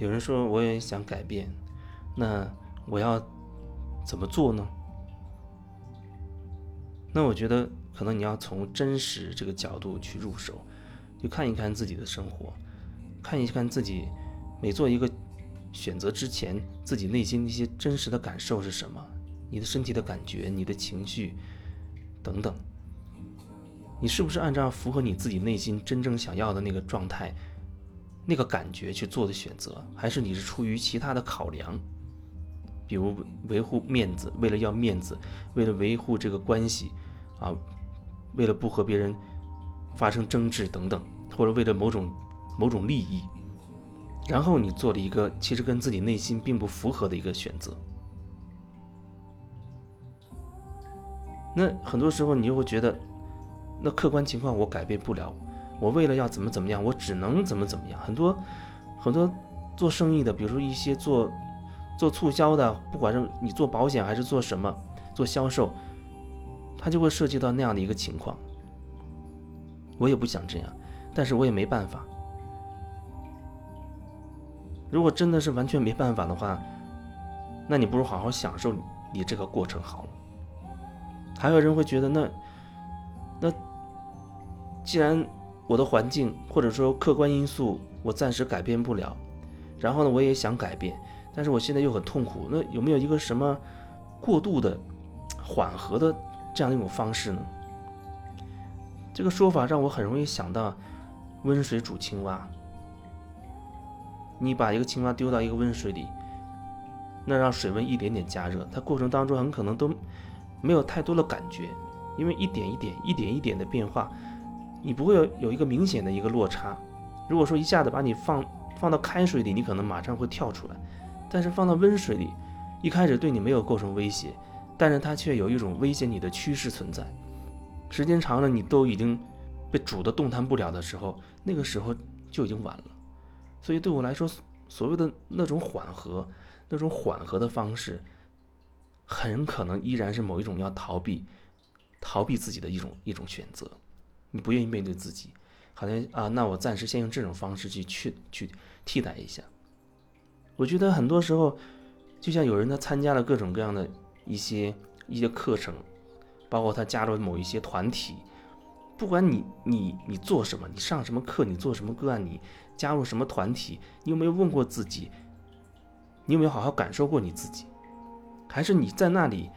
有人说我也想改变，那我要怎么做呢？那我觉得可能你要从真实这个角度去入手，去看一看自己的生活，看一看自己每做一个选择之前，自己内心一些真实的感受是什么，你的身体的感觉、你的情绪等等，你是不是按照符合你自己内心真正想要的那个状态、那个感觉去做的选择，还是你是出于其他的考量？比如维护面子，为了要面子，为了维护这个关系，啊，为了不和别人发生争执等等，或者为了某种某种利益，然后你做了一个其实跟自己内心并不符合的一个选择。那很多时候你就会觉得，那客观情况我改变不了，我为了要怎么怎么样，我只能怎么怎么样。很多很多做生意的，比如说一些做。做促销的，不管是你做保险还是做什么，做销售，他就会涉及到那样的一个情况。我也不想这样，但是我也没办法。如果真的是完全没办法的话，那你不如好好享受你这个过程好了。还有人会觉得，那那既然我的环境或者说客观因素我暂时改变不了，然后呢，我也想改变。但是我现在又很痛苦，那有没有一个什么过度的缓和的这样的一种方式呢？这个说法让我很容易想到温水煮青蛙。你把一个青蛙丢到一个温水里，那让水温一点点加热，它过程当中很可能都没有太多的感觉，因为一点一点、一点一点的变化，你不会有有一个明显的一个落差。如果说一下子把你放放到开水里，你可能马上会跳出来。但是放到温水里，一开始对你没有构成威胁，但是它却有一种威胁你的趋势存在。时间长了，你都已经被煮得动弹不了的时候，那个时候就已经晚了。所以对我来说，所谓的那种缓和，那种缓和的方式，很可能依然是某一种要逃避、逃避自己的一种一种选择。你不愿意面对自己，好像啊，那我暂时先用这种方式去去去替代一下。我觉得很多时候，就像有人他参加了各种各样的一些一些课程，包括他加入某一些团体，不管你你你做什么，你上什么课，你做什么个案，你加入什么团体，你有没有问过自己？你有没有好好感受过你自己？还是你在那里，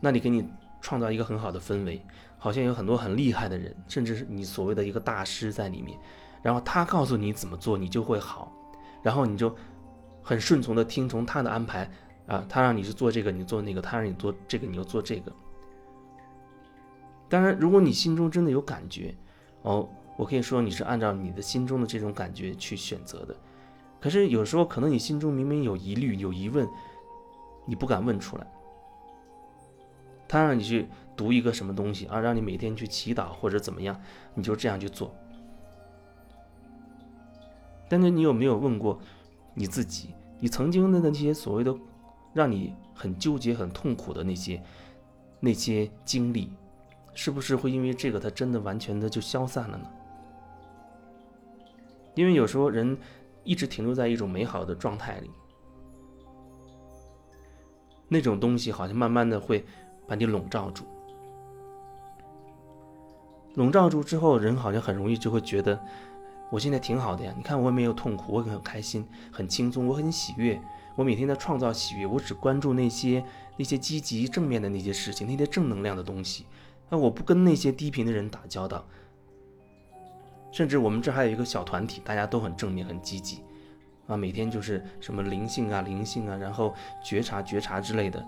那里给你创造一个很好的氛围，好像有很多很厉害的人，甚至是你所谓的一个大师在里面，然后他告诉你怎么做，你就会好，然后你就。很顺从的听从他的安排啊，他让你去做这个，你做那个；他让你做这个，你就做这个。当然，如果你心中真的有感觉，哦，我可以说你是按照你的心中的这种感觉去选择的。可是有时候，可能你心中明明有疑虑、有疑问，你不敢问出来。他让你去读一个什么东西啊，让你每天去祈祷或者怎么样，你就这样去做。但是你有没有问过？你自己，你曾经的那些所谓的让你很纠结、很痛苦的那些那些经历，是不是会因为这个，它真的完全的就消散了呢？因为有时候人一直停留在一种美好的状态里，那种东西好像慢慢的会把你笼罩住，笼罩住之后，人好像很容易就会觉得。我现在挺好的呀，你看我也没有痛苦，我很开心，很轻松，我很喜悦，我每天在创造喜悦，我只关注那些那些积极正面的那些事情，那些正能量的东西，那我不跟那些低频的人打交道，甚至我们这还有一个小团体，大家都很正面很积极，啊，每天就是什么灵性啊灵性啊，然后觉察觉察之类的，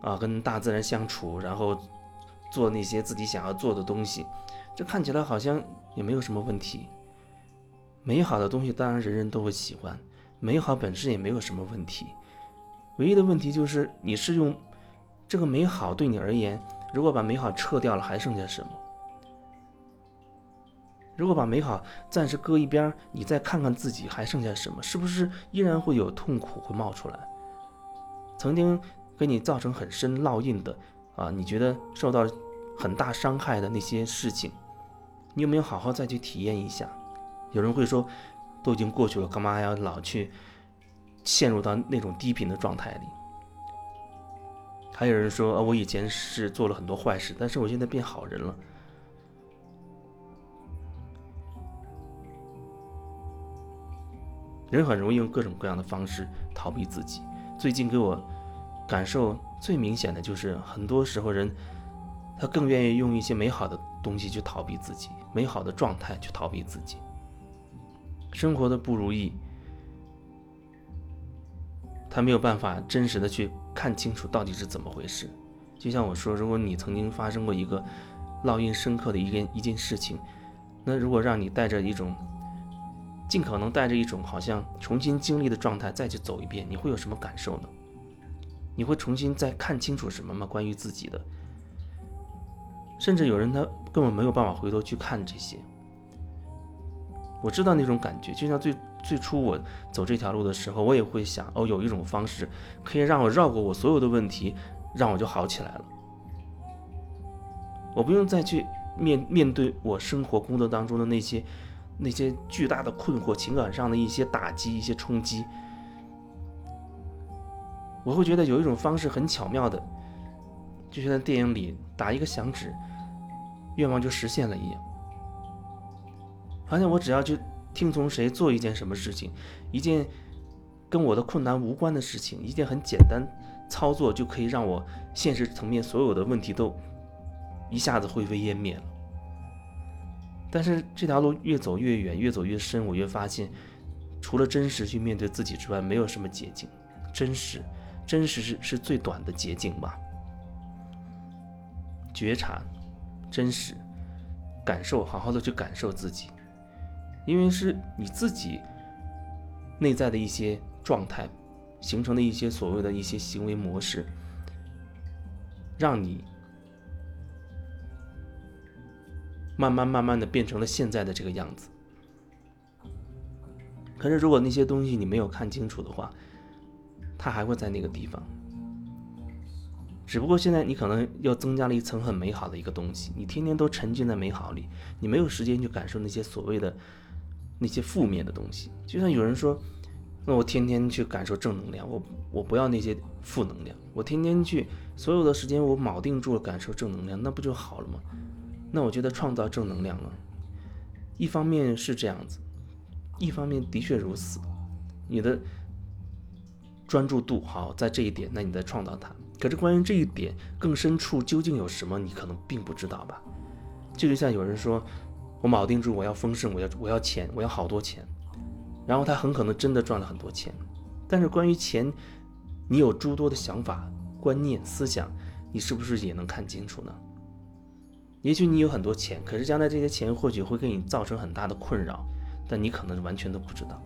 啊，跟大自然相处，然后做那些自己想要做的东西，这看起来好像也没有什么问题。美好的东西当然人人都会喜欢，美好本身也没有什么问题，唯一的问题就是你是用这个美好对你而言，如果把美好撤掉了，还剩下什么？如果把美好暂时搁一边，你再看看自己还剩下什么？是不是依然会有痛苦会冒出来？曾经给你造成很深烙印的啊，你觉得受到很大伤害的那些事情，你有没有好好再去体验一下？有人会说，都已经过去了，干嘛还要老去陷入到那种低频的状态里。还有人说，我以前是做了很多坏事，但是我现在变好人了。人很容易用各种各样的方式逃避自己。最近给我感受最明显的就是，很多时候人他更愿意用一些美好的东西去逃避自己，美好的状态去逃避自己。生活的不如意，他没有办法真实的去看清楚到底是怎么回事。就像我说，如果你曾经发生过一个烙印深刻的一件一件事情，那如果让你带着一种尽可能带着一种好像重新经历的状态再去走一遍，你会有什么感受呢？你会重新再看清楚什么吗？关于自己的，甚至有人他根本没有办法回头去看这些。我知道那种感觉，就像最最初我走这条路的时候，我也会想，哦，有一种方式可以让我绕过我所有的问题，让我就好起来了。我不用再去面面对我生活工作当中的那些。那些巨大的困惑、情感上的一些打击、一些冲击，我会觉得有一种方式很巧妙的，就像在电影里打一个响指，愿望就实现了一样。好像我只要去听从谁做一件什么事情，一件跟我的困难无关的事情，一件很简单操作，就可以让我现实层面所有的问题都一下子灰飞烟灭了。但是这条路越走越远，越走越深，我越发现，除了真实去面对自己之外，没有什么捷径。真实，真实是是最短的捷径吧。觉察，真实，感受，好好的去感受自己，因为是你自己内在的一些状态，形成的一些所谓的一些行为模式，让你。慢慢慢慢的变成了现在的这个样子。可是如果那些东西你没有看清楚的话，它还会在那个地方。只不过现在你可能又增加了一层很美好的一个东西，你天天都沉浸在美好里，你没有时间去感受那些所谓的那些负面的东西。就像有人说，那我天天去感受正能量，我我不要那些负能量，我天天去所有的时间我铆定住了感受正能量，那不就好了吗？那我觉得创造正能量了，一方面是这样子，一方面的确如此。你的专注度好在这一点，那你在创造它。可是关于这一点更深处究竟有什么，你可能并不知道吧？就就像有人说，我铆定住我要丰盛，我要我要钱，我要好多钱，然后他很可能真的赚了很多钱。但是关于钱，你有诸多的想法、观念、思想，你是不是也能看清楚呢？也许你有很多钱，可是将来这些钱或许会给你造成很大的困扰，但你可能完全都不知道。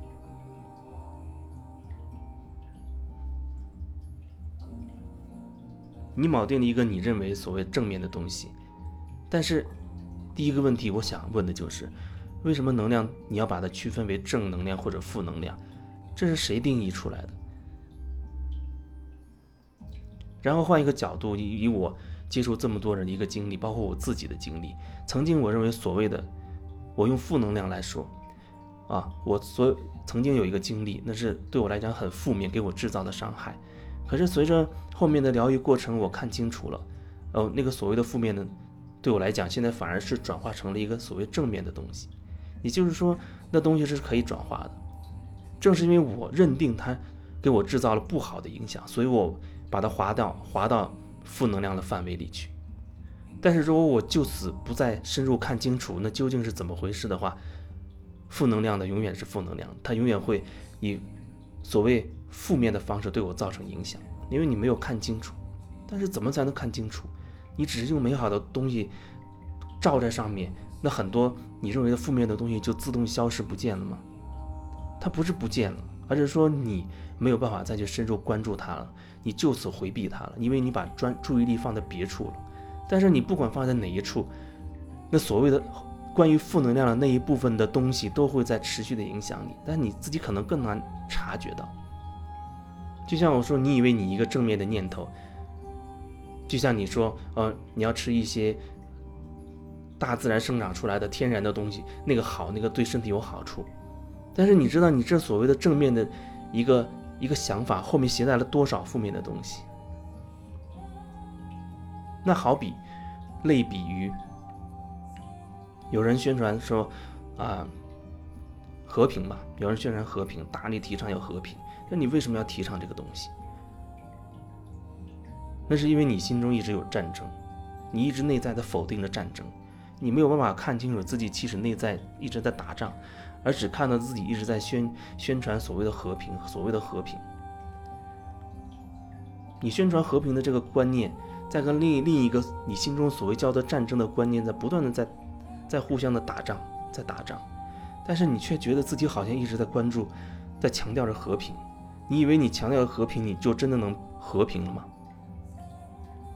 你铆定了一个你认为所谓正面的东西，但是第一个问题我想问的就是，为什么能量你要把它区分为正能量或者负能量？这是谁定义出来的？然后换一个角度，以以我。接触这么多人的一个经历，包括我自己的经历。曾经我认为所谓的，我用负能量来说，啊，我所曾经有一个经历，那是对我来讲很负面，给我制造的伤害。可是随着后面的疗愈过程，我看清楚了，哦，那个所谓的负面的，对我来讲，现在反而是转化成了一个所谓正面的东西。也就是说，那东西是可以转化的。正是因为我认定它给我制造了不好的影响，所以我把它划掉，划到。负能量的范围里去，但是如果我就此不再深入看清楚，那究竟是怎么回事的话，负能量的永远是负能量，它永远会以所谓负面的方式对我造成影响，因为你没有看清楚。但是怎么才能看清楚？你只是用美好的东西照在上面，那很多你认为的负面的东西就自动消失不见了吗？它不是不见了，而是说你没有办法再去深入关注它了。你就此回避它了，因为你把专注意力放在别处了。但是你不管放在哪一处，那所谓的关于负能量的那一部分的东西都会在持续的影响你，但你自己可能更难察觉到。就像我说，你以为你一个正面的念头，就像你说，呃，你要吃一些大自然生长出来的天然的东西，那个好，那个对身体有好处。但是你知道，你这所谓的正面的一个。一个想法后面携带了多少负面的东西。那好比，类比于，有人宣传说，啊，和平吧，有人宣传和平，大力提倡要和平，那你为什么要提倡这个东西？那是因为你心中一直有战争，你一直内在的否定着战争，你没有办法看清楚自己其实内在一直在打仗，而只看到自己一直在宣宣传所谓的和平，所谓的和平。你宣传和平的这个观念。在跟另另一个你心中所谓叫做战争的观念，在不断的在，在互相的打仗，在打仗，但是你却觉得自己好像一直在关注，在强调着和平。你以为你强调和平，你就真的能和平了吗？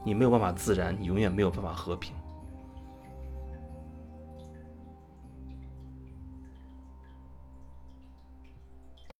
你没有办法自然，你永远没有办法和平。